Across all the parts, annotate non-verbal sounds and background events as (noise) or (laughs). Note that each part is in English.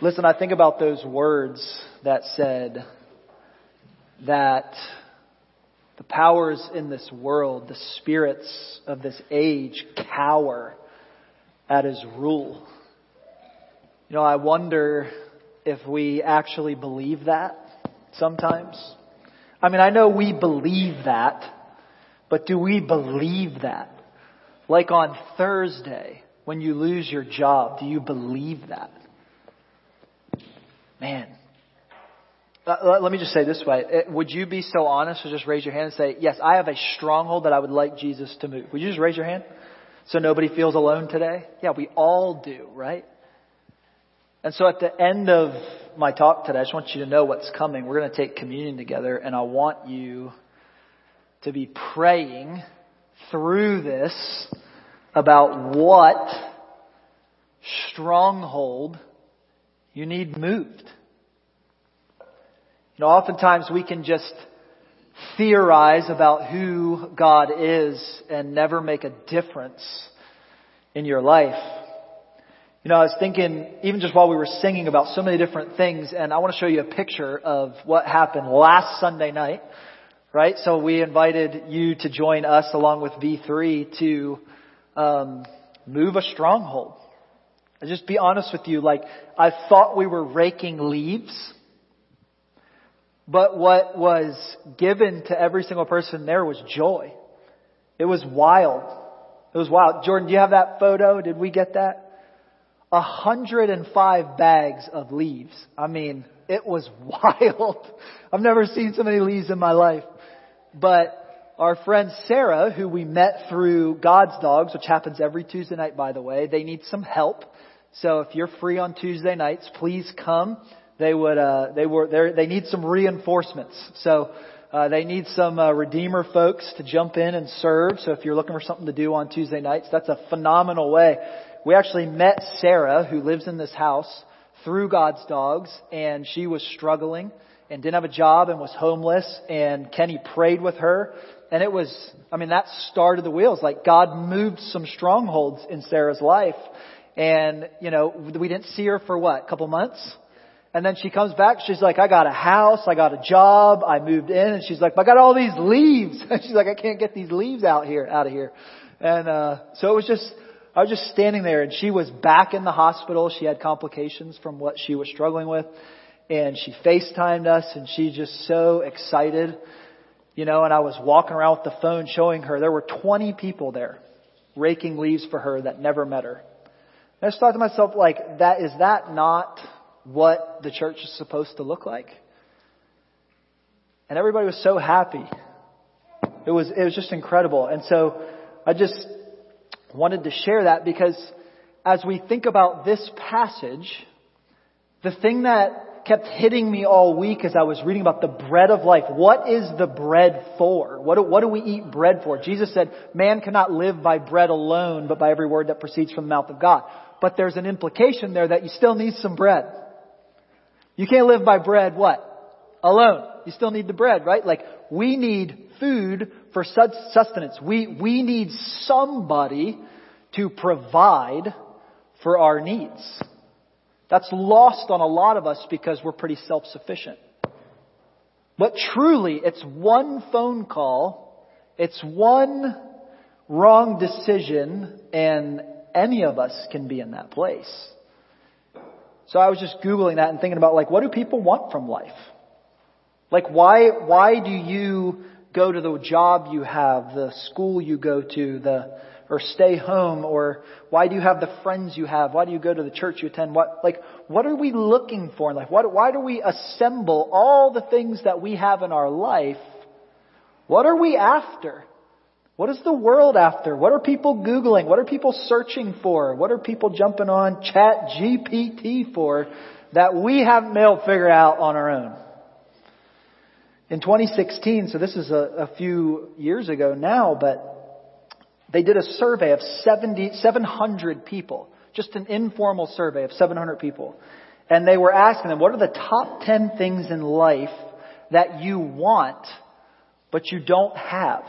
Listen, I think about those words that said that the powers in this world, the spirits of this age cower at his rule. You know, I wonder if we actually believe that sometimes. I mean, I know we believe that, but do we believe that? Like on Thursday, when you lose your job, do you believe that? Man. Uh, let me just say this way. Uh, would you be so honest to just raise your hand and say, yes, I have a stronghold that I would like Jesus to move? Would you just raise your hand? So nobody feels alone today? Yeah, we all do, right? And so at the end of my talk today, I just want you to know what's coming. We're going to take communion together and I want you to be praying through this about what stronghold you need moved. You know, oftentimes we can just theorize about who God is and never make a difference in your life. You know, I was thinking, even just while we were singing about so many different things, and I want to show you a picture of what happened last Sunday night, right? So we invited you to join us along with V3 to um, move a stronghold. I'll just be honest with you, like, I thought we were raking leaves, but what was given to every single person there was joy. It was wild. It was wild. Jordan, do you have that photo? Did we get that? 105 bags of leaves. I mean, it was (laughs) wild. I've never seen so many leaves in my life. But our friend Sarah, who we met through God's Dogs, which happens every Tuesday night, by the way, they need some help. So if you're free on Tuesday nights, please come. They would, uh, they were, they need some reinforcements. So, uh, they need some uh, Redeemer folks to jump in and serve. So if you're looking for something to do on Tuesday nights, that's a phenomenal way. We actually met Sarah, who lives in this house, through God's dogs, and she was struggling and didn't have a job and was homeless, and Kenny prayed with her. And it was, I mean, that started the wheels. Like God moved some strongholds in Sarah's life. And, you know, we didn't see her for what, a couple months? And then she comes back, she's like, I got a house, I got a job, I moved in, and she's like, I got all these leaves. And (laughs) she's like, I can't get these leaves out here, out of here. And, uh, so it was just, I was just standing there and she was back in the hospital. She had complications from what she was struggling with. And she FaceTimed us and she's just so excited. You know, and I was walking around with the phone showing her there were 20 people there raking leaves for her that never met her. And I just thought to myself, like, that, is that not what the church is supposed to look like? And everybody was so happy. It was, it was just incredible. And so I just wanted to share that because as we think about this passage, the thing that kept hitting me all week as I was reading about the bread of life. What is the bread for? What do, what do we eat bread for? Jesus said, man cannot live by bread alone, but by every word that proceeds from the mouth of God. But there's an implication there that you still need some bread. You can't live by bread what? Alone. You still need the bread, right? Like, we need food for sustenance. We, we need somebody to provide for our needs. That's lost on a lot of us because we're pretty self-sufficient. But truly, it's one phone call, it's one wrong decision, and any of us can be in that place. So I was just Googling that and thinking about like, what do people want from life? Like why, why do you go to the job you have, the school you go to, the, or stay home, or why do you have the friends you have? Why do you go to the church you attend? What, like, what are we looking for in life? What, why do we assemble all the things that we have in our life? What are we after? What is the world after? What are people Googling? What are people searching for? What are people jumping on chat GPT for that we haven't been able to figure out on our own? In 2016, so this is a, a few years ago now, but they did a survey of 70, 700 people, just an informal survey of 700 people. And they were asking them, what are the top 10 things in life that you want, but you don't have?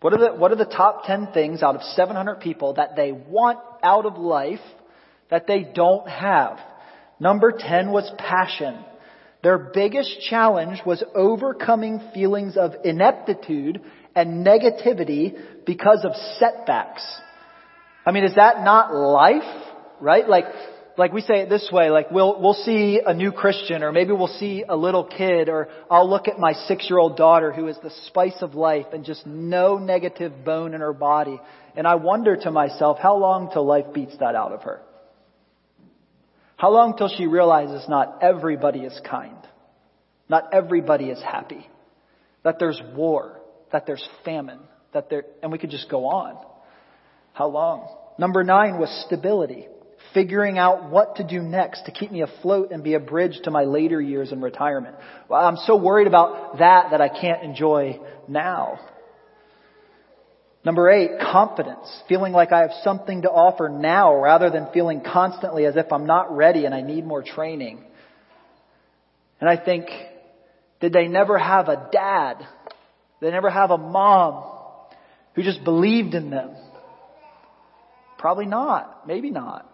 What are the, what are the top 10 things out of 700 people that they want out of life, that they don't have. Number 10 was passion. Their biggest challenge was overcoming feelings of ineptitude and negativity because of setbacks. I mean, is that not life? Right? Like, like we say it this way, like we'll, we'll see a new Christian or maybe we'll see a little kid or I'll look at my six year old daughter who is the spice of life and just no negative bone in her body. And I wonder to myself, how long till life beats that out of her? How long till she realizes not everybody is kind? Not everybody is happy. That there's war. That there's famine. That there, and we could just go on. How long? Number nine was stability figuring out what to do next to keep me afloat and be a bridge to my later years in retirement. Well, I'm so worried about that that I can't enjoy now. Number eight, confidence. Feeling like I have something to offer now rather than feeling constantly as if I'm not ready and I need more training. And I think, did they never have a dad? They never have a mom who just believed in them? Probably not. Maybe not.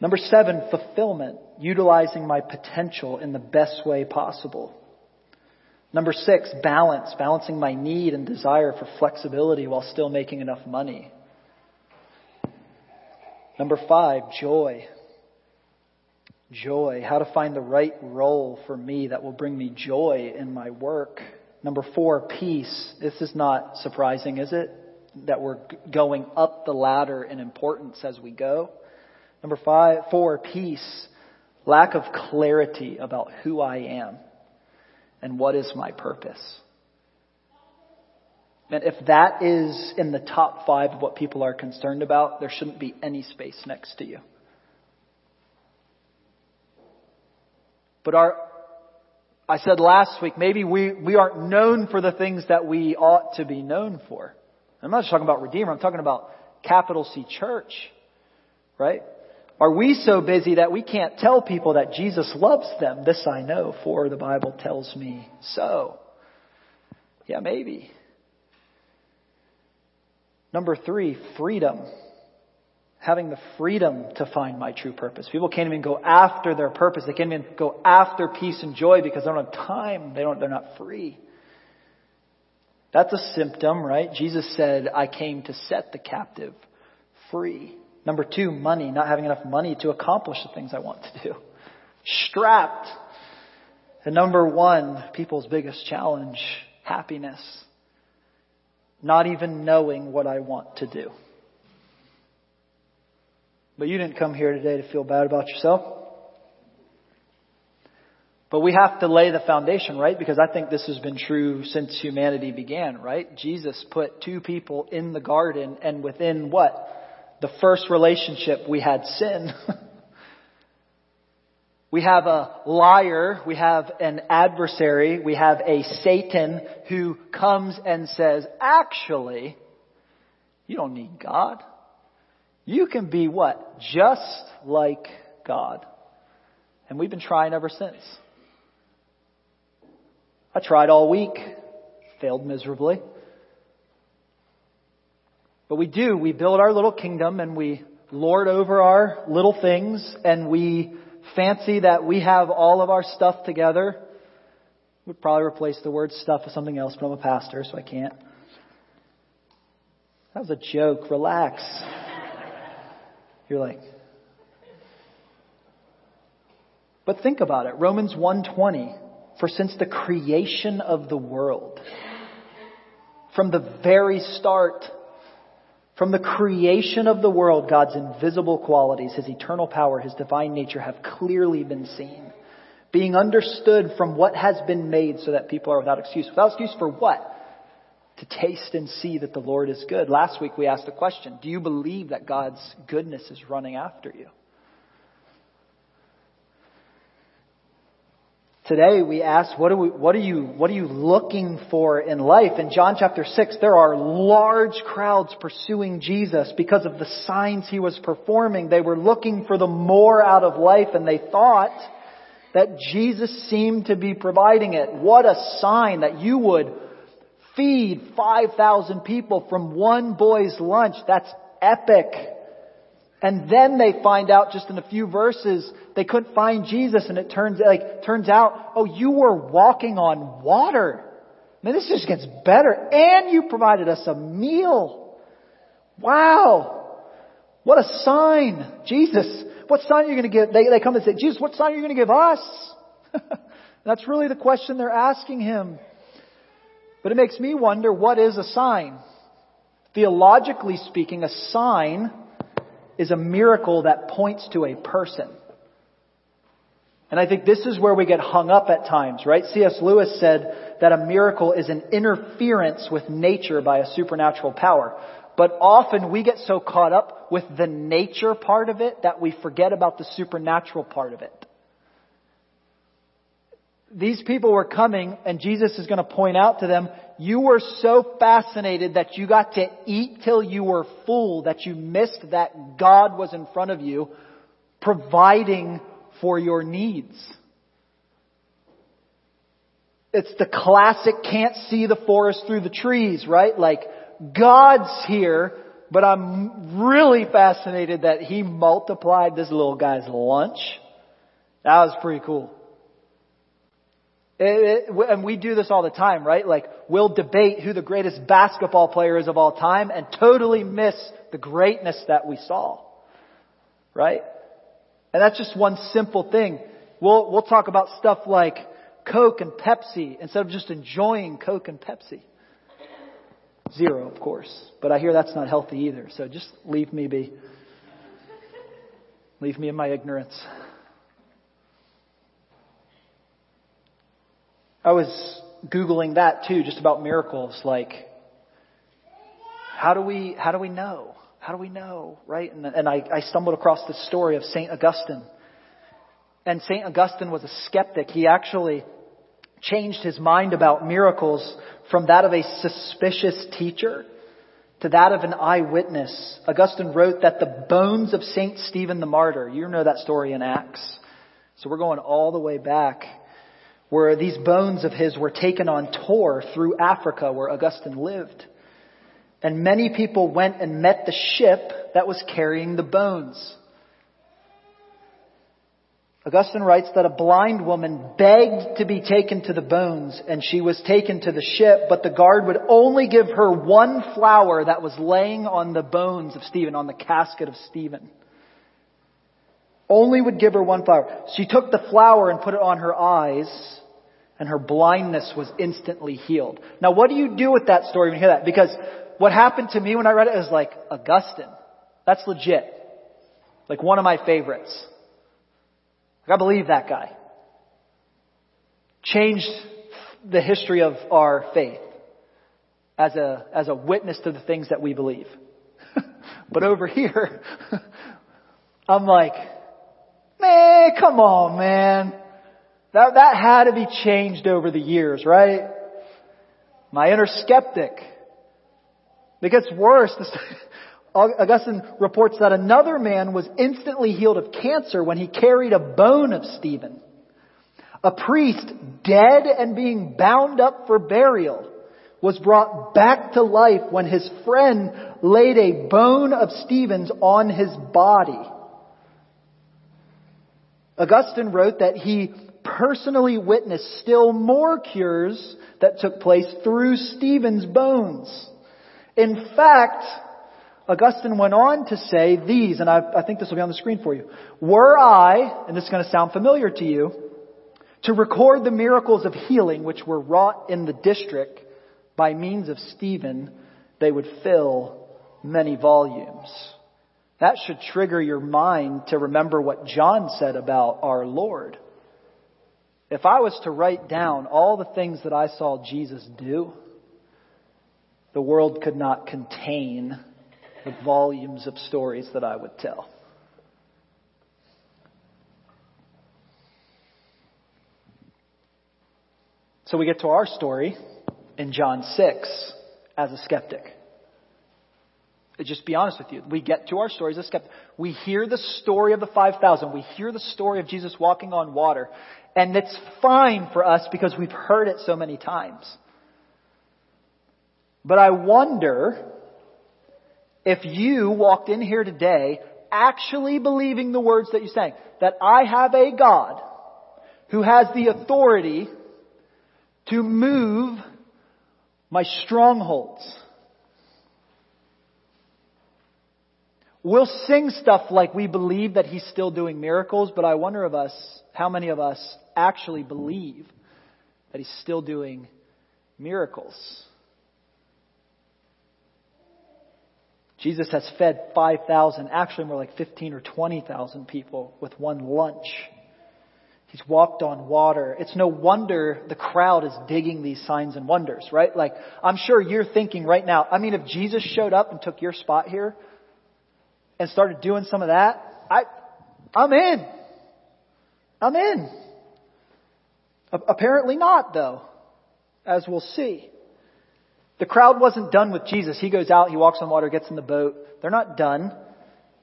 Number seven, fulfillment, utilizing my potential in the best way possible. Number six, balance, balancing my need and desire for flexibility while still making enough money. Number five, joy. Joy, how to find the right role for me that will bring me joy in my work. Number four, peace. This is not surprising, is it? That we're going up the ladder in importance as we go. Number five, four, peace. Lack of clarity about who I am and what is my purpose. And if that is in the top five of what people are concerned about, there shouldn't be any space next to you. But our, I said last week, maybe we, we aren't known for the things that we ought to be known for. I'm not just talking about Redeemer, I'm talking about capital C church, right? Are we so busy that we can't tell people that Jesus loves them? This I know, for the Bible tells me so. Yeah, maybe. Number three, freedom. Having the freedom to find my true purpose. People can't even go after their purpose. They can't even go after peace and joy because they don't have time. They don't, they're not free. That's a symptom, right? Jesus said, I came to set the captive free. Number two, money, not having enough money to accomplish the things I want to do. Strapped. And number one, people's biggest challenge, happiness. Not even knowing what I want to do. But you didn't come here today to feel bad about yourself. But we have to lay the foundation, right? Because I think this has been true since humanity began, right? Jesus put two people in the garden and within what? The first relationship we had sin. (laughs) we have a liar, we have an adversary, we have a Satan who comes and says, actually, you don't need God. You can be what? Just like God. And we've been trying ever since. I tried all week, failed miserably. But we do. We build our little kingdom and we lord over our little things and we fancy that we have all of our stuff together. Would probably replace the word stuff with something else, but I'm a pastor, so I can't. That was a joke. Relax. (laughs) You're like, but think about it. Romans 1:20, for since the creation of the world, from the very start, from the creation of the world, God's invisible qualities, His eternal power, His divine nature have clearly been seen, being understood from what has been made so that people are without excuse. Without excuse for what? To taste and see that the Lord is good. Last week we asked the question, do you believe that God's goodness is running after you? Today we ask, what we, what are you, what are you looking for in life? In John chapter 6, there are large crowds pursuing Jesus because of the signs he was performing. They were looking for the more out of life and they thought that Jesus seemed to be providing it. What a sign that you would feed 5,000 people from one boy's lunch. That's epic. And then they find out just in a few verses they couldn't find Jesus and it turns like turns out, oh, you were walking on water. Man, this just gets better. And you provided us a meal. Wow. What a sign. Jesus, what sign are you going to give? They, they come and say, Jesus, what sign are you going to give us? (laughs) That's really the question they're asking him. But it makes me wonder, what is a sign? Theologically speaking, a sign is a miracle that points to a person. And I think this is where we get hung up at times, right? C.S. Lewis said that a miracle is an interference with nature by a supernatural power. But often we get so caught up with the nature part of it that we forget about the supernatural part of it. These people were coming and Jesus is going to point out to them, you were so fascinated that you got to eat till you were full that you missed that God was in front of you providing for your needs. It's the classic can't see the forest through the trees, right? Like, God's here, but I'm really fascinated that He multiplied this little guy's lunch. That was pretty cool. Eh, eh, it, it, and we do this all the time, right? Like, we'll debate who the greatest basketball player is of all time and totally miss the greatness that we saw. Right? And that's just one simple thing. We'll, we'll talk about stuff like Coke and Pepsi instead of just enjoying Coke and Pepsi. Zero, of course. But I hear that's not healthy either. So just leave me be. Leave me in my ignorance. I was Googling that too, just about miracles. Like, how do we, how do we know? How do we know, right? And, and I, I stumbled across the story of St. Augustine. And St. Augustine was a skeptic. He actually changed his mind about miracles from that of a suspicious teacher to that of an eyewitness. Augustine wrote that the bones of St. Stephen the martyr, you know that story in Acts. So we're going all the way back where these bones of his were taken on tour through Africa where Augustine lived. And many people went and met the ship that was carrying the bones. Augustine writes that a blind woman begged to be taken to the bones and she was taken to the ship, but the guard would only give her one flower that was laying on the bones of Stephen, on the casket of Stephen. Only would give her one flower. She took the flower and put it on her eyes and her blindness was instantly healed. Now what do you do with that story when you hear that? Because what happened to me when I read it is like, Augustine. That's legit. Like one of my favorites. Like, I believe that guy. Changed the history of our faith as a, as a witness to the things that we believe. (laughs) but over here, (laughs) I'm like, man, come on, man. That, that had to be changed over the years, right? My inner skeptic. It gets worse. (laughs) Augustine reports that another man was instantly healed of cancer when he carried a bone of Stephen. A priest, dead and being bound up for burial, was brought back to life when his friend laid a bone of Stephen's on his body. Augustine wrote that he personally witnessed still more cures that took place through Stephen's bones. In fact, Augustine went on to say these, and I, I think this will be on the screen for you. Were I, and this is going to sound familiar to you, to record the miracles of healing which were wrought in the district by means of Stephen, they would fill many volumes. That should trigger your mind to remember what John said about our Lord. If I was to write down all the things that I saw Jesus do, the world could not contain the volumes of stories that I would tell. So we get to our story in John 6 as a skeptic. Just be honest with you. We get to our stories as a skeptic. We hear the story of the 5,000. We hear the story of Jesus walking on water. And it's fine for us because we've heard it so many times. But I wonder If you walked in here today actually believing the words that you sang, that I have a God who has the authority to move my strongholds. We'll sing stuff like we believe that he's still doing miracles, but I wonder of us, how many of us actually believe that he's still doing miracles? Jesus has fed 5,000, actually more like 15 or 20,000 people with one lunch. He's walked on water. It's no wonder the crowd is digging these signs and wonders, right? Like, I'm sure you're thinking right now, I mean, if Jesus showed up and took your spot here and started doing some of that, I, I'm in. I'm in. Apparently not, though, as we'll see. The crowd wasn't done with Jesus. He goes out, he walks on water, gets in the boat. They're not done.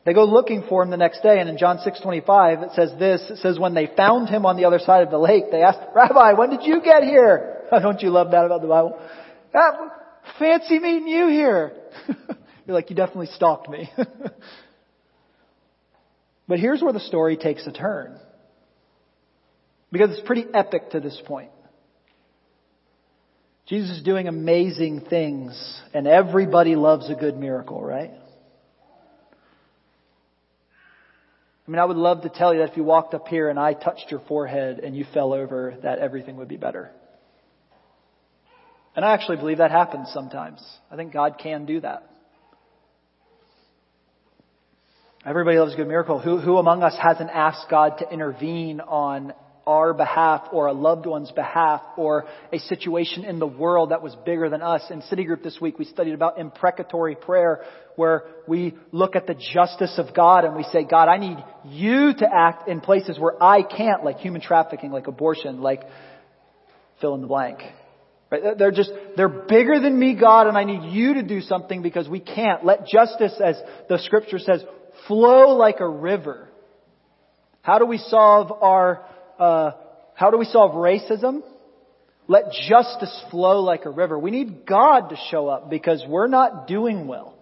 They go looking for him the next day, and in John 6:25 it says this. It says when they found him on the other side of the lake, they asked, "Rabbi, when did you get here?" (laughs) Don't you love that about the Bible? Ah, fancy meeting you here. (laughs) You're like, you definitely stalked me. (laughs) but here's where the story takes a turn. Because it's pretty epic to this point. Jesus is doing amazing things, and everybody loves a good miracle, right? I mean, I would love to tell you that if you walked up here and I touched your forehead and you fell over, that everything would be better. And I actually believe that happens sometimes. I think God can do that. Everybody loves a good miracle. Who, who among us hasn't asked God to intervene on our behalf or a loved one's behalf or a situation in the world that was bigger than us. In City Group this week, we studied about imprecatory prayer where we look at the justice of God and we say, God, I need you to act in places where I can't, like human trafficking, like abortion, like fill in the blank. Right? They're just, they're bigger than me, God, and I need you to do something because we can't. Let justice, as the scripture says, flow like a river. How do we solve our uh, how do we solve racism? Let justice flow like a river. We need God to show up because we're not doing well.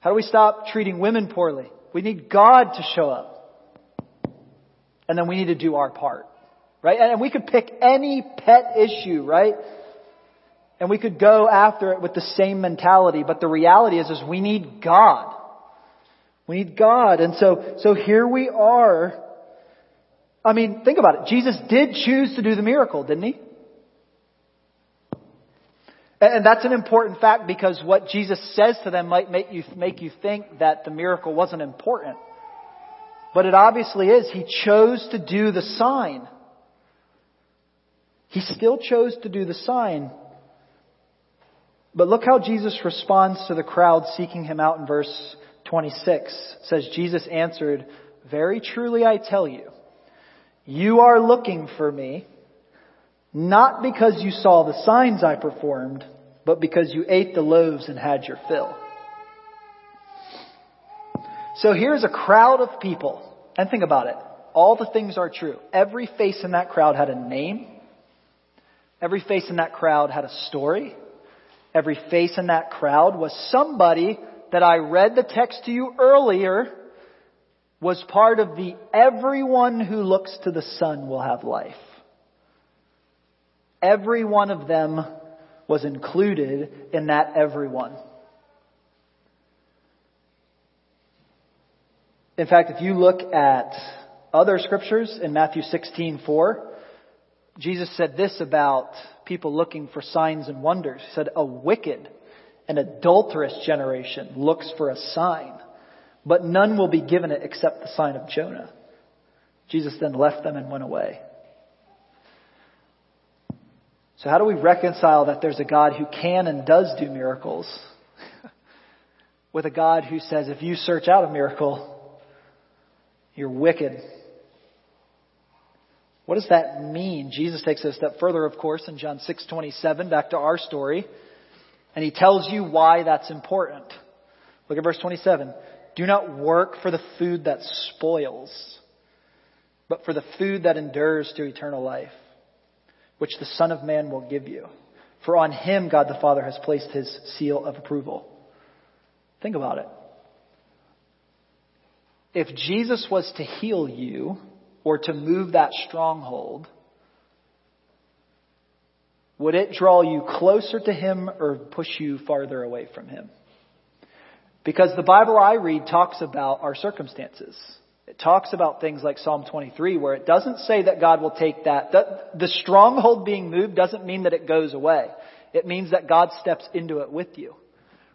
How do we stop treating women poorly? We need God to show up. And then we need to do our part. Right? And we could pick any pet issue, right? And we could go after it with the same mentality, but the reality is, is we need God. We need God. And so, so here we are I mean, think about it. Jesus did choose to do the miracle, didn't he? And that's an important fact because what Jesus says to them might make you, make you think that the miracle wasn't important. But it obviously is. He chose to do the sign. He still chose to do the sign. But look how Jesus responds to the crowd seeking him out in verse 26. Says, Jesus answered, Very truly I tell you, you are looking for me, not because you saw the signs I performed, but because you ate the loaves and had your fill. So here's a crowd of people, and think about it. All the things are true. Every face in that crowd had a name. Every face in that crowd had a story. Every face in that crowd was somebody that I read the text to you earlier was part of the everyone who looks to the Son will have life. Every one of them was included in that everyone. In fact, if you look at other scriptures in Matthew 16:4, Jesus said this about people looking for signs and wonders. He said, "A wicked and adulterous generation looks for a sign." but none will be given it except the sign of Jonah. Jesus then left them and went away. So how do we reconcile that there's a God who can and does do miracles (laughs) with a God who says if you search out a miracle, you're wicked? What does that mean? Jesus takes it a step further, of course, in John 6:27, back to our story, and he tells you why that's important. Look at verse 27. Do not work for the food that spoils, but for the food that endures to eternal life, which the Son of Man will give you. For on him God the Father has placed his seal of approval. Think about it. If Jesus was to heal you or to move that stronghold, would it draw you closer to Him or push you farther away from Him? Because the Bible I read talks about our circumstances. It talks about things like Psalm 23 where it doesn't say that God will take that. The stronghold being moved doesn't mean that it goes away. It means that God steps into it with you.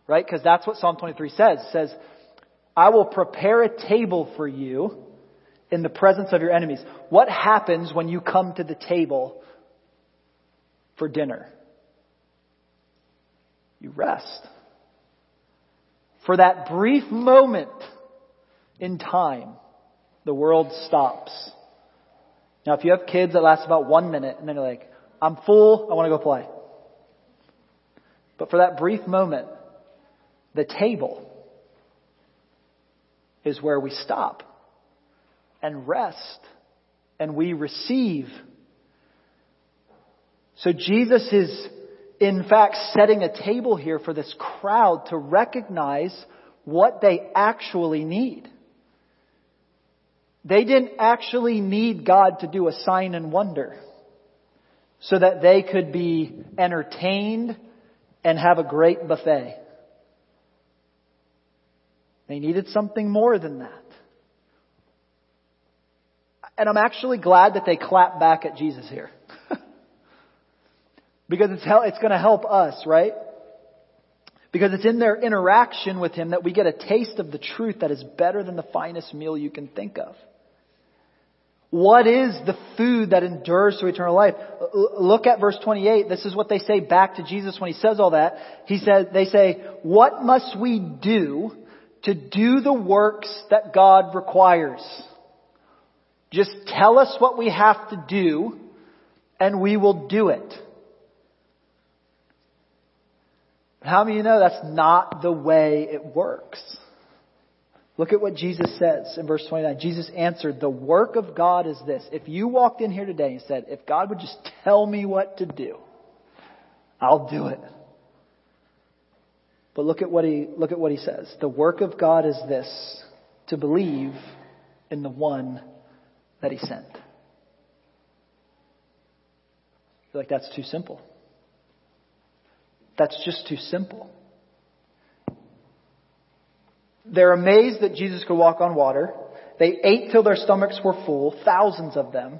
Right? Because that's what Psalm 23 says. It says, I will prepare a table for you in the presence of your enemies. What happens when you come to the table for dinner? You rest. For that brief moment in time, the world stops. Now, if you have kids that last about one minute and then you're like, I'm full, I want to go play. But for that brief moment, the table is where we stop and rest and we receive. So Jesus is in fact setting a table here for this crowd to recognize what they actually need. They didn't actually need God to do a sign and wonder so that they could be entertained and have a great buffet. They needed something more than that. And I'm actually glad that they clap back at Jesus here. Because it's, it's going to help us, right? Because it's in their interaction with Him that we get a taste of the truth that is better than the finest meal you can think of. What is the food that endures to eternal life? Look at verse 28. This is what they say back to Jesus when he says all that. He says, they say, what must we do to do the works that God requires? Just tell us what we have to do and we will do it. How many of you know that's not the way it works? Look at what Jesus says in verse 29. Jesus answered, the work of God is this. If you walked in here today and said, if God would just tell me what to do, I'll do it. But look at what he, look at what he says. The work of God is this, to believe in the one that he sent. I feel like that's too simple. That's just too simple. They're amazed that Jesus could walk on water. They ate till their stomachs were full, thousands of them.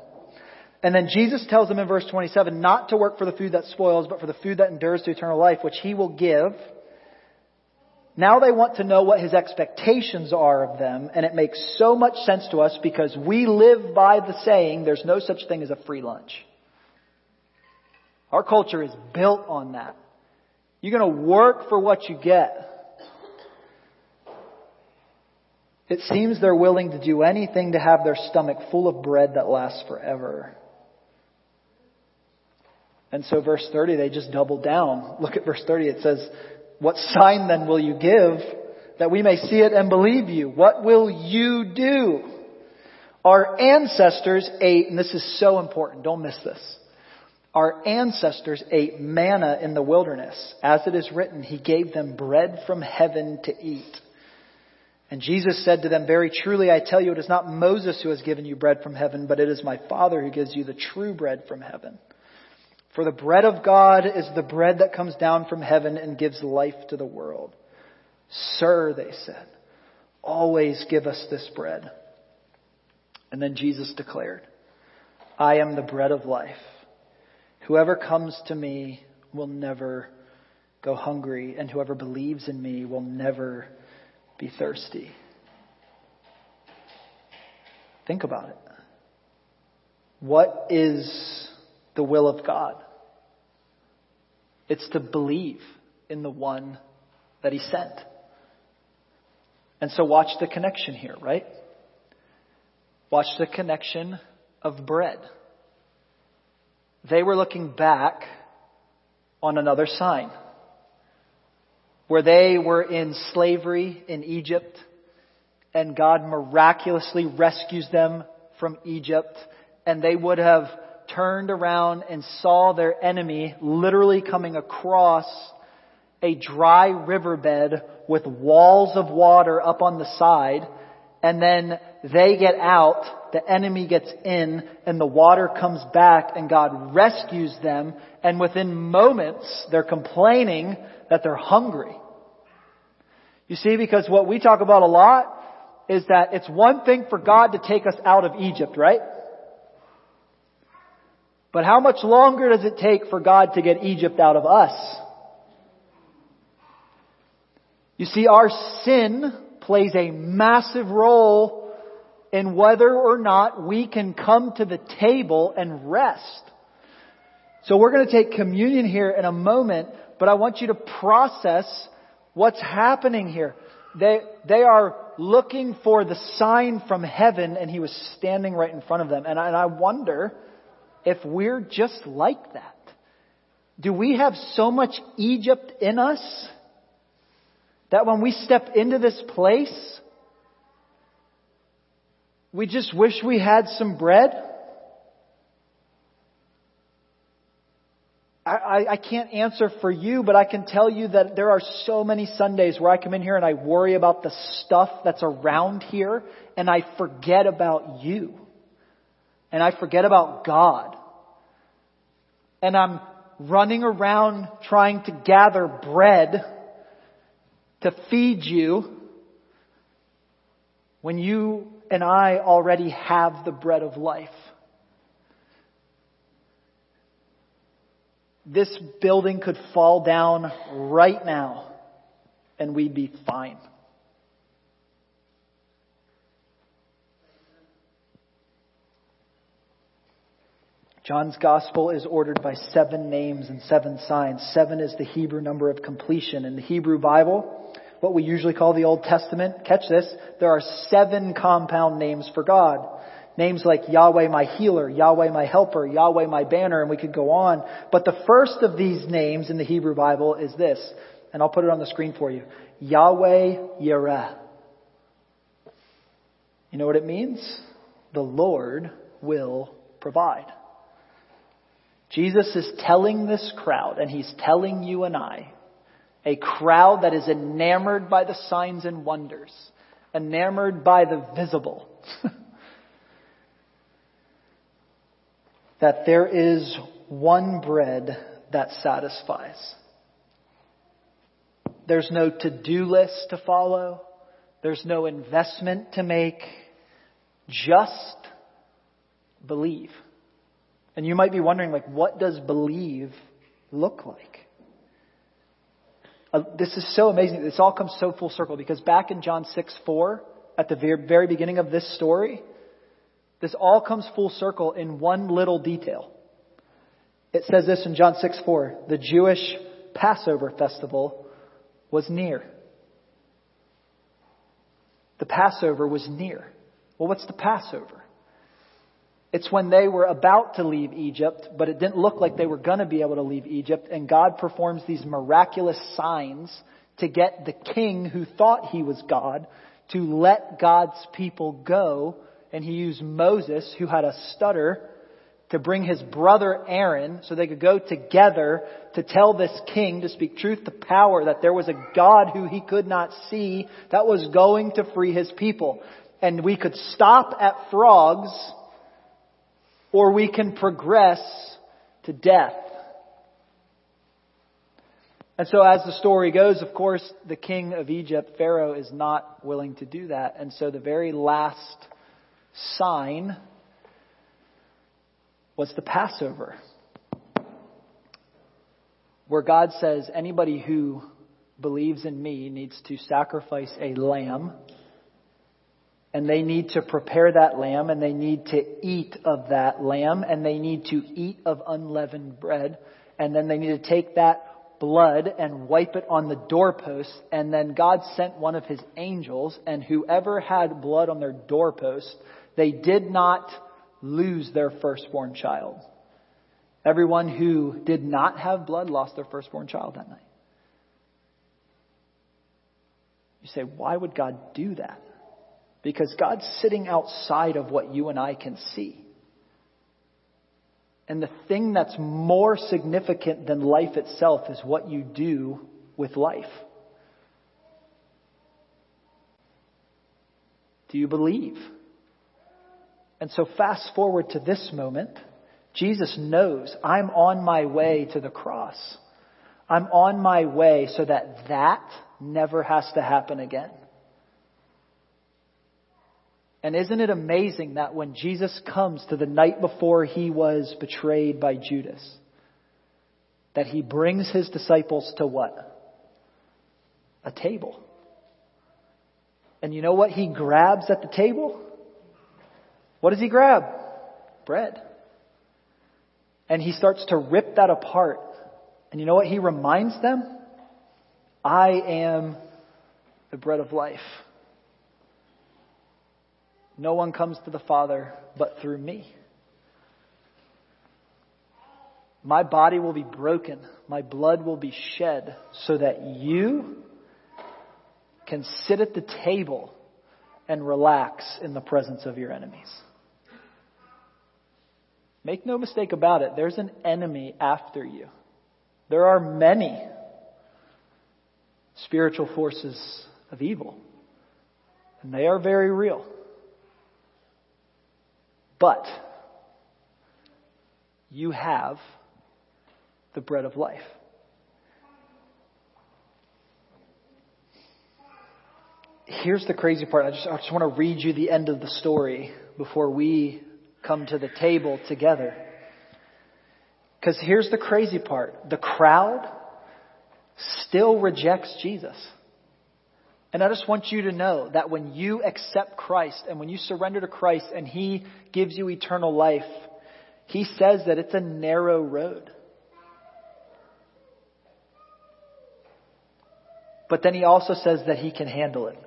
And then Jesus tells them in verse 27 not to work for the food that spoils, but for the food that endures to eternal life, which he will give. Now they want to know what his expectations are of them, and it makes so much sense to us because we live by the saying, there's no such thing as a free lunch. Our culture is built on that. You're going to work for what you get. It seems they're willing to do anything to have their stomach full of bread that lasts forever. And so verse 30, they just double down. Look at verse 30. It says, what sign then will you give that we may see it and believe you? What will you do? Our ancestors ate, and this is so important, don't miss this. Our ancestors ate manna in the wilderness. As it is written, He gave them bread from heaven to eat. And Jesus said to them, Very truly I tell you, it is not Moses who has given you bread from heaven, but it is my Father who gives you the true bread from heaven. For the bread of God is the bread that comes down from heaven and gives life to the world. Sir, they said, always give us this bread. And then Jesus declared, I am the bread of life. Whoever comes to me will never go hungry, and whoever believes in me will never be thirsty. Think about it. What is the will of God? It's to believe in the one that He sent. And so watch the connection here, right? Watch the connection of bread. They were looking back on another sign where they were in slavery in Egypt and God miraculously rescues them from Egypt and they would have turned around and saw their enemy literally coming across a dry riverbed with walls of water up on the side, and then they get out, the enemy gets in, and the water comes back, and God rescues them, and within moments, they're complaining that they're hungry. You see, because what we talk about a lot is that it's one thing for God to take us out of Egypt, right? But how much longer does it take for God to get Egypt out of us? You see, our sin plays a massive role in whether or not we can come to the table and rest. So we're going to take communion here in a moment, but I want you to process what's happening here. They, they are looking for the sign from heaven and he was standing right in front of them. And I, and I wonder if we're just like that. Do we have so much Egypt in us that when we step into this place, we just wish we had some bread? I, I, can't answer for you, but I can tell you that there are so many Sundays where I come in here and I worry about the stuff that's around here and I forget about you. And I forget about God. And I'm running around trying to gather bread to feed you when you and I already have the bread of life. This building could fall down right now and we'd be fine. John's gospel is ordered by seven names and seven signs. Seven is the Hebrew number of completion. In the Hebrew Bible, what we usually call the Old Testament, catch this, there are seven compound names for God. Names like Yahweh my healer, Yahweh my helper, Yahweh my banner, and we could go on. But the first of these names in the Hebrew Bible is this, and I'll put it on the screen for you. Yahweh Yireh. You know what it means? The Lord will provide. Jesus is telling this crowd, and he's telling you and I, a crowd that is enamored by the signs and wonders, enamored by the visible. (laughs) that there is one bread that satisfies. There's no to-do list to follow. There's no investment to make. Just believe. And you might be wondering, like, what does believe look like? Uh, this is so amazing. This all comes so full circle because back in John 6 4, at the very, very beginning of this story, this all comes full circle in one little detail. It says this in John 6 4. The Jewish Passover festival was near. The Passover was near. Well, what's the Passover? It's when they were about to leave Egypt, but it didn't look like they were going to be able to leave Egypt, and God performs these miraculous signs to get the king who thought he was God to let God's people go and he used Moses, who had a stutter, to bring his brother Aaron so they could go together to tell this king to speak truth to power that there was a God who he could not see that was going to free his people. And we could stop at frogs or we can progress to death. And so as the story goes, of course, the king of Egypt, Pharaoh, is not willing to do that. And so the very last sign was the Passover, where God says anybody who believes in me needs to sacrifice a lamb and they need to prepare that lamb and they need to eat of that lamb and they need to eat of unleavened bread and then they need to take that blood and wipe it on the doorpost and then God sent one of his angels and whoever had blood on their doorpost they did not lose their firstborn child. Everyone who did not have blood lost their firstborn child that night. You say, why would God do that? because God's sitting outside of what you and I can see. And the thing that's more significant than life itself is what you do with life. Do you believe? And so, fast forward to this moment, Jesus knows I'm on my way to the cross. I'm on my way so that that never has to happen again. And isn't it amazing that when Jesus comes to the night before he was betrayed by Judas, that he brings his disciples to what? A table. And you know what he grabs at the table? What does he grab? Bread. And he starts to rip that apart. And you know what he reminds them? I am the bread of life. No one comes to the Father but through me. My body will be broken. My blood will be shed so that you can sit at the table and relax in the presence of your enemies. Make no mistake about it, there's an enemy after you. There are many spiritual forces of evil, and they are very real. But you have the bread of life. Here's the crazy part. I just, I just want to read you the end of the story before we come to the table together. Because here's the crazy part. The crowd still rejects Jesus. And I just want you to know that when you accept Christ and when you surrender to Christ and He gives you eternal life, He says that it's a narrow road. But then He also says that He can handle it.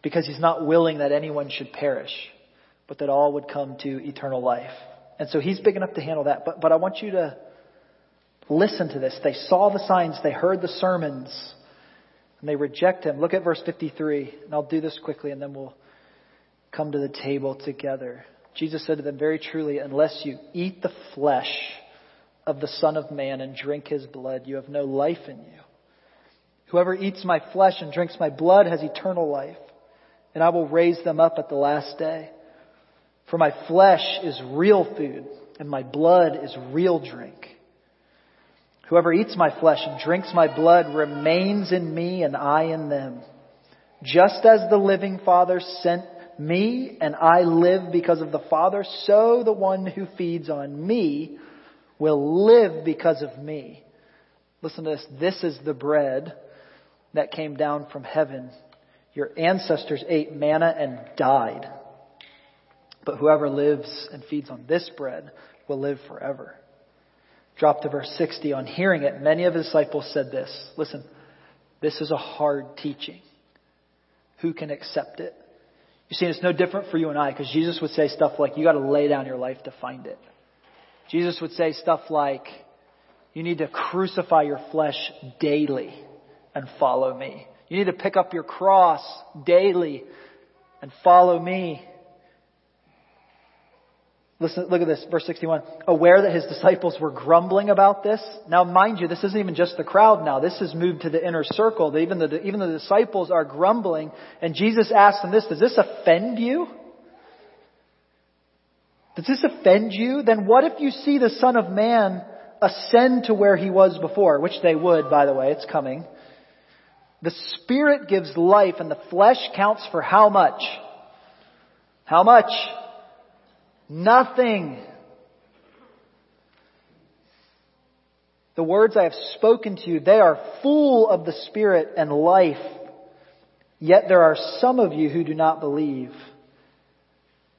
Because He's not willing that anyone should perish, but that all would come to eternal life. And so He's big enough to handle that. But, but I want you to listen to this. They saw the signs, they heard the sermons and they reject him. Look at verse 53, and I'll do this quickly and then we'll come to the table together. Jesus said to them, Very truly, unless you eat the flesh of the Son of Man and drink his blood, you have no life in you. Whoever eats my flesh and drinks my blood has eternal life, and I will raise them up at the last day. For my flesh is real food, and my blood is real drink. Whoever eats my flesh and drinks my blood remains in me and I in them. Just as the living Father sent me and I live because of the Father, so the one who feeds on me will live because of me. Listen to this. This is the bread that came down from heaven. Your ancestors ate manna and died. But whoever lives and feeds on this bread will live forever. Drop to verse 60. On hearing it, many of the disciples said this Listen, this is a hard teaching. Who can accept it? You see, it's no different for you and I because Jesus would say stuff like, you got to lay down your life to find it. Jesus would say stuff like, you need to crucify your flesh daily and follow me. You need to pick up your cross daily and follow me. Listen, look at this, verse 61. Aware that his disciples were grumbling about this. Now, mind you, this isn't even just the crowd now. This has moved to the inner circle. Even the, even the disciples are grumbling. And Jesus asks them this, does this offend you? Does this offend you? Then what if you see the Son of Man ascend to where he was before? Which they would, by the way, it's coming. The Spirit gives life and the flesh counts for how much? How much? Nothing. The words I have spoken to you, they are full of the Spirit and life. Yet there are some of you who do not believe.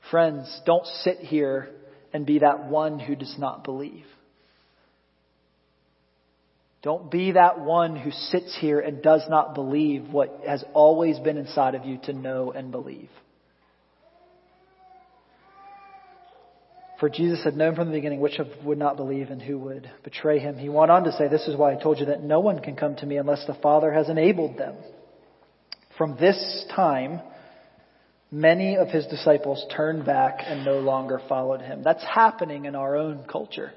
Friends, don't sit here and be that one who does not believe. Don't be that one who sits here and does not believe what has always been inside of you to know and believe. For Jesus had known from the beginning which would not believe and who would betray him. He went on to say, This is why I told you that no one can come to me unless the Father has enabled them. From this time, many of his disciples turned back and no longer followed him. That's happening in our own culture.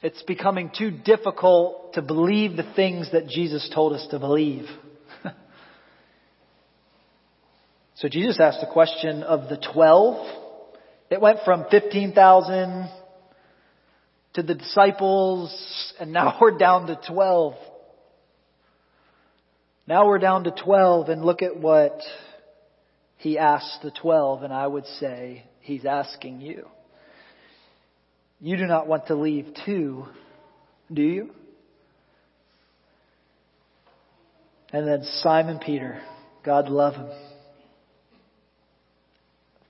It's becoming too difficult to believe the things that Jesus told us to believe. (laughs) So Jesus asked the question of the 12. It went from 15,000 to the disciples, and now (laughs) we're down to 12. Now we're down to 12, and look at what he asked the 12, and I would say he's asking you. You do not want to leave too, do you? And then Simon Peter, God love him.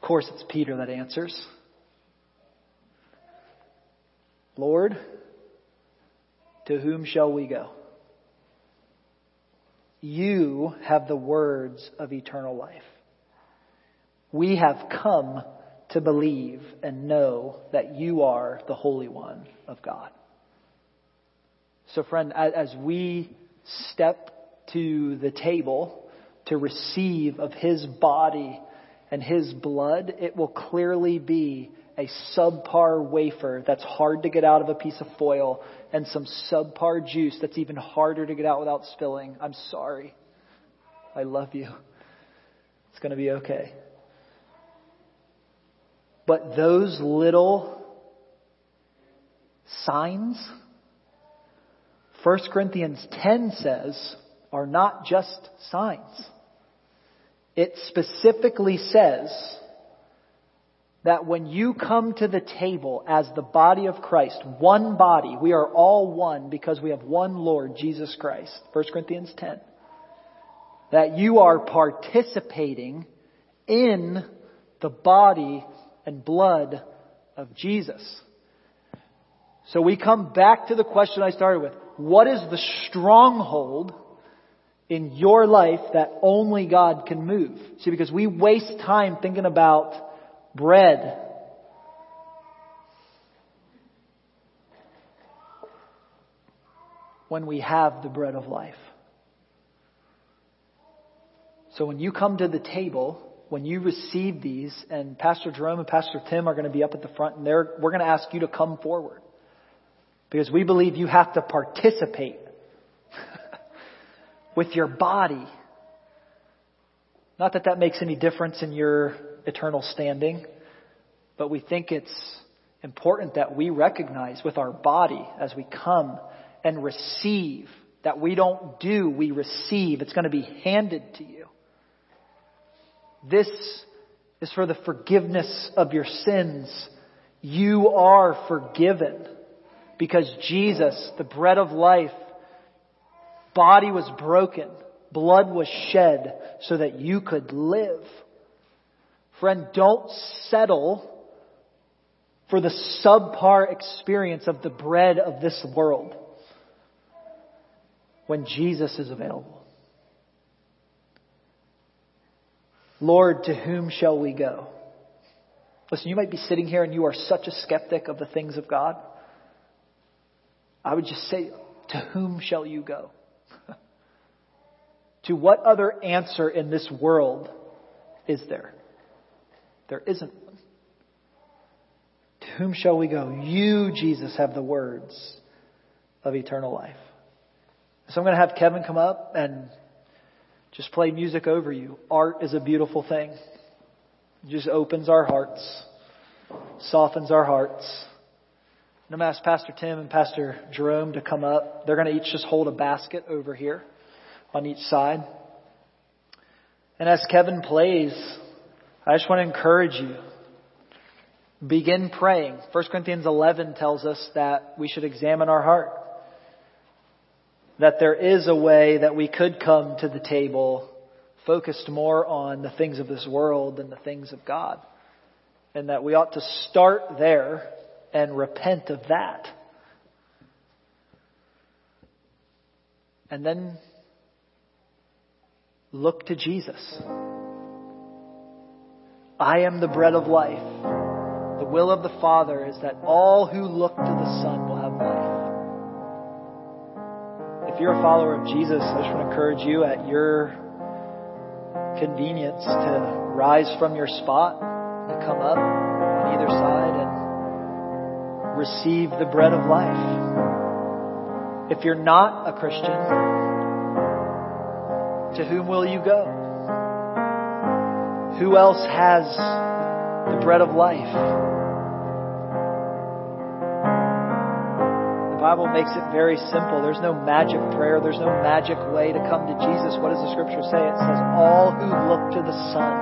Course, it's Peter that answers. Lord, to whom shall we go? You have the words of eternal life. We have come to believe and know that you are the Holy One of God. So, friend, as we step to the table to receive of His body and His blood, it will clearly be a subpar wafer that's hard to get out of a piece of foil and some subpar juice that's even harder to get out without spilling. I'm sorry. I love you. It's going to be okay. But those little signs, 1 Corinthians 10 says, are not just signs. It specifically says that when you come to the table as the body of Christ, one body, we are all one because we have one Lord, Jesus Christ. 1 Corinthians 10. That you are participating in the body and blood of Jesus. So we come back to the question I started with. What is the stronghold in your life that only God can move. See, because we waste time thinking about bread. When we have the bread of life. So when you come to the table, when you receive these, and Pastor Jerome and Pastor Tim are going to be up at the front, and we're going to ask you to come forward. Because we believe you have to participate with your body. Not that that makes any difference in your eternal standing, but we think it's important that we recognize with our body as we come and receive that we don't do, we receive. It's going to be handed to you. This is for the forgiveness of your sins. You are forgiven because Jesus, the bread of life, body was broken, blood was shed so that you could live. Friend, don't settle for the subpar experience of the bread of this world when Jesus is available. Lord, to whom shall we go? Listen, you might be sitting here and you are such a skeptic of the things of God. I would just say, to whom shall you go? To what other answer in this world is there? There isn't one. To whom shall we go? You, Jesus, have the words of eternal life. So I'm going to have Kevin come up and just play music over you. Art is a beautiful thing. It just opens our hearts, softens our hearts. I'm going to ask Pastor Tim and Pastor Jerome to come up. They're going to each just hold a basket over here on each side. And as Kevin plays, I just want to encourage you. Begin praying. 1 Corinthians 11 tells us that we should examine our heart. That there is a way that we could come to the table focused more on the things of this world than the things of God. And that we ought to start there and repent of that. And then Look to Jesus. I am the bread of life. The will of the Father is that all who look to the Son will have life. If you're a follower of Jesus, I just want to encourage you at your convenience to rise from your spot, to come up on either side and receive the bread of life. If you're not a Christian, to whom will you go? Who else has the bread of life? The Bible makes it very simple. There's no magic prayer. There's no magic way to come to Jesus. What does the scripture say? It says, all who look to the Son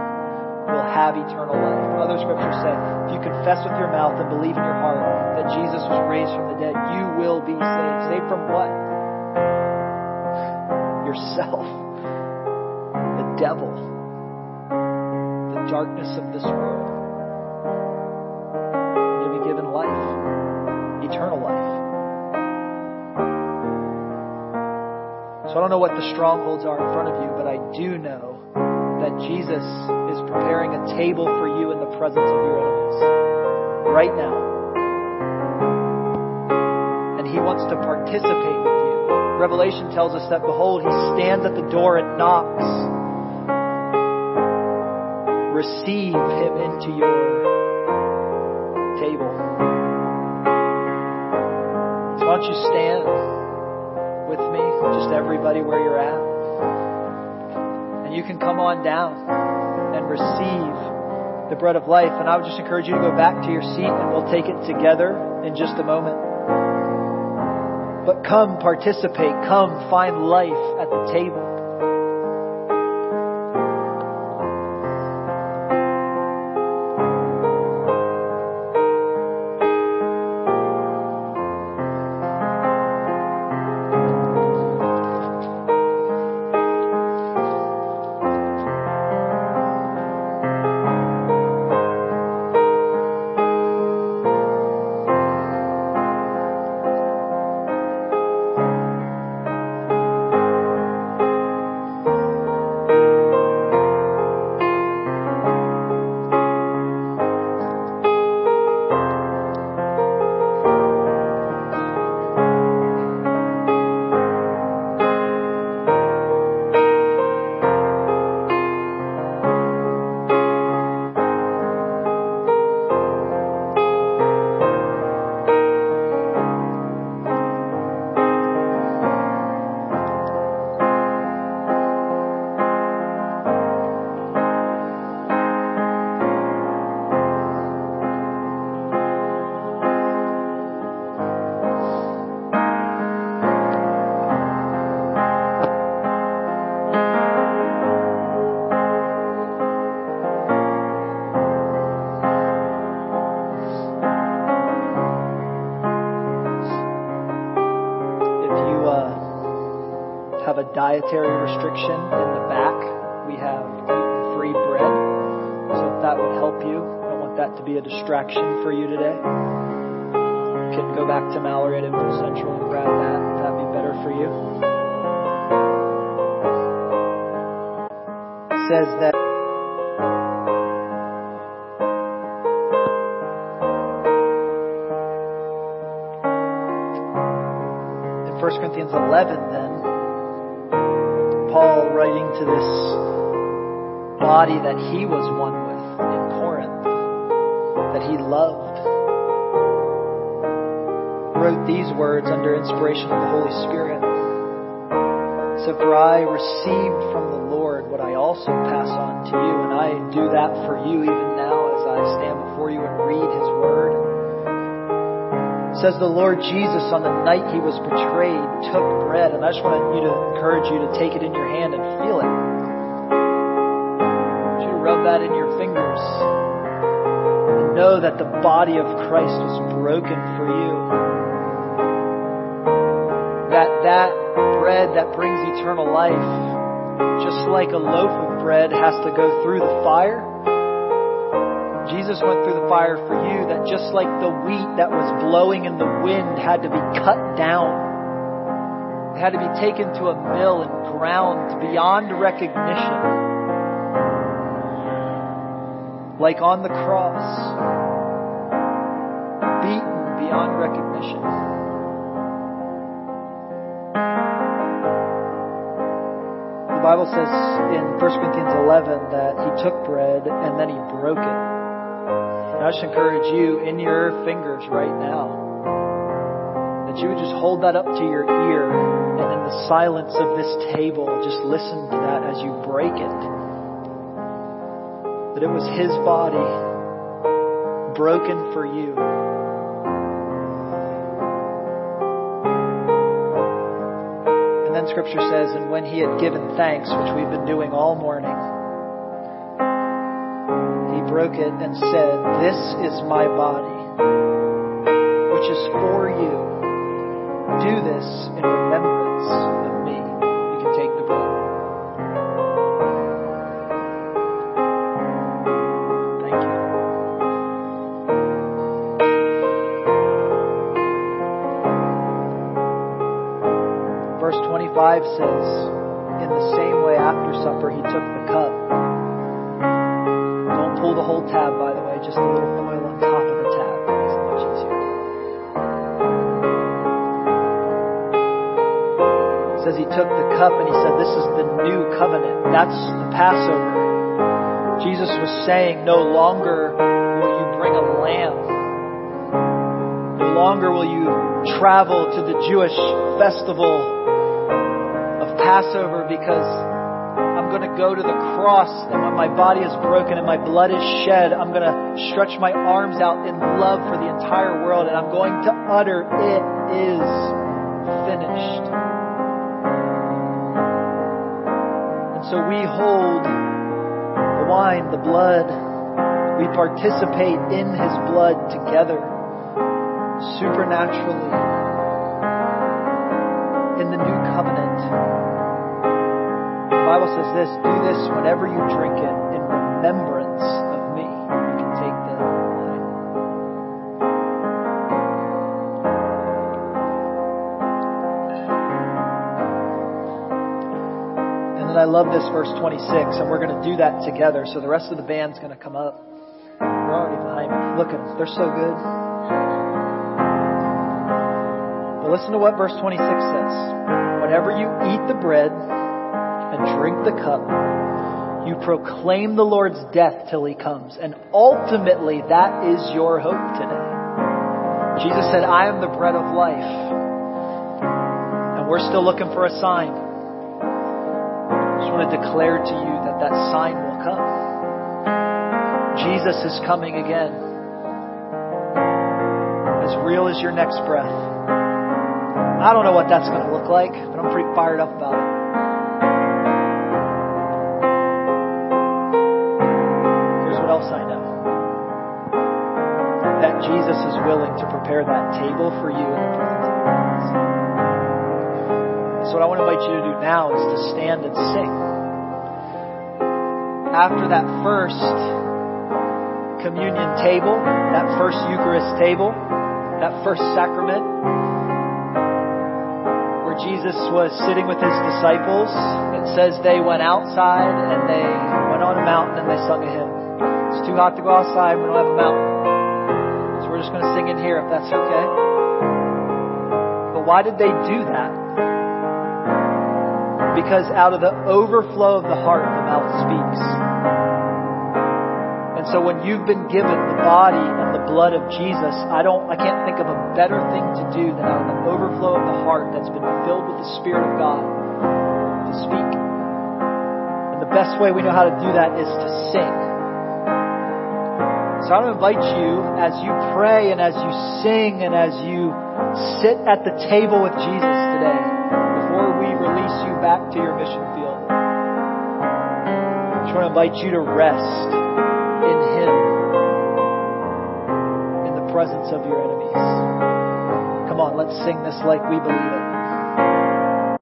will have eternal life. Other scriptures say, if you confess with your mouth and believe in your heart that Jesus was raised from the dead, you will be saved. Saved from what? Yourself. Devil. The darkness of this world. You'll be given life. Eternal life. So I don't know what the strongholds are in front of you, but I do know that Jesus is preparing a table for you in the presence of your enemies right now. And he wants to participate with you. Revelation tells us that, behold, he stands at the door and knocks. Receive him into your table. So why don't you stand with me, just everybody where you're at? And you can come on down and receive the bread of life. And I would just encourage you to go back to your seat and we'll take it together in just a moment. But come participate, come find life at the table. Dietary restriction in the back, we have gluten-free bread. So if that would help you, I don't want that to be a distraction for you today. You can go back to Mallory at Info Central and grab that. That'd be better for you. It says that in 1 Corinthians 11, then, to this body that he was one with in Corinth, that he loved, wrote these words under inspiration of the Holy Spirit. So, for I received from the Lord what I also pass on to you, and I do that for you even now as I stand before you and read his. Says the Lord Jesus on the night he was betrayed took bread, and I just want you to encourage you to take it in your hand and feel it. I you rub that in your fingers and know that the body of Christ was broken for you. That that bread that brings eternal life, just like a loaf of bread has to go through the fire. Jesus went through the fire for you, that just like the wheat that was blowing in the wind had to be cut down, it had to be taken to a mill and ground beyond recognition. Like on the cross, beaten beyond recognition. The Bible says in 1 Corinthians 11 that he took bread and then he broke it. I just encourage you in your fingers right now that you would just hold that up to your ear and in the silence of this table, just listen to that as you break it. that it was His body broken for you. And then Scripture says, and when He had given thanks, which we've been doing all morning, broke it and said, This is my body, which is for you. Do this in remembrance of me. You can take the bread. Thank you. Verse 25 says, That's the Passover. Jesus was saying, No longer will you bring a lamb. No longer will you travel to the Jewish festival of Passover because I'm going to go to the cross and when my body is broken and my blood is shed, I'm going to stretch my arms out in love for the entire world and I'm going to utter, It is finished. So we hold the wine, the blood, we participate in His blood together, supernaturally, in the new covenant. The Bible says this do this whenever you drink it in remembrance love this verse 26, and we're going to do that together. So the rest of the band's going to come up. They're already behind me. Look at them. They're so good. But listen to what verse 26 says. Whenever you eat the bread and drink the cup, you proclaim the Lord's death till he comes. And ultimately, that is your hope today. Jesus said, I am the bread of life. And we're still looking for a sign. Want to declare to you that that sign will come. Jesus is coming again. As real as your next breath. I don't know what that's going to look like, but I'm pretty fired up about it. Here's what else I know that Jesus is willing to prepare that table for you in the presence of. So, what I want to invite you to do now is to stand and sing. After that first communion table, that first Eucharist table, that first sacrament, where Jesus was sitting with his disciples, it says they went outside and they went on a mountain and they sung a hymn. It's too hot to go outside, we don't have a mountain. So we're just going to sing in here if that's okay. But why did they do that? Because out of the overflow of the heart, the mouth speaks. And so when you've been given the body and the blood of Jesus, I don't, I can't think of a better thing to do than out of the overflow of the heart that's been filled with the Spirit of God to speak. And the best way we know how to do that is to sing. So I want to invite you as you pray and as you sing and as you sit at the table with Jesus today before we release you back to your mission field. I just want to invite you to rest presence of your enemies. Come on, let's sing this like we believe it.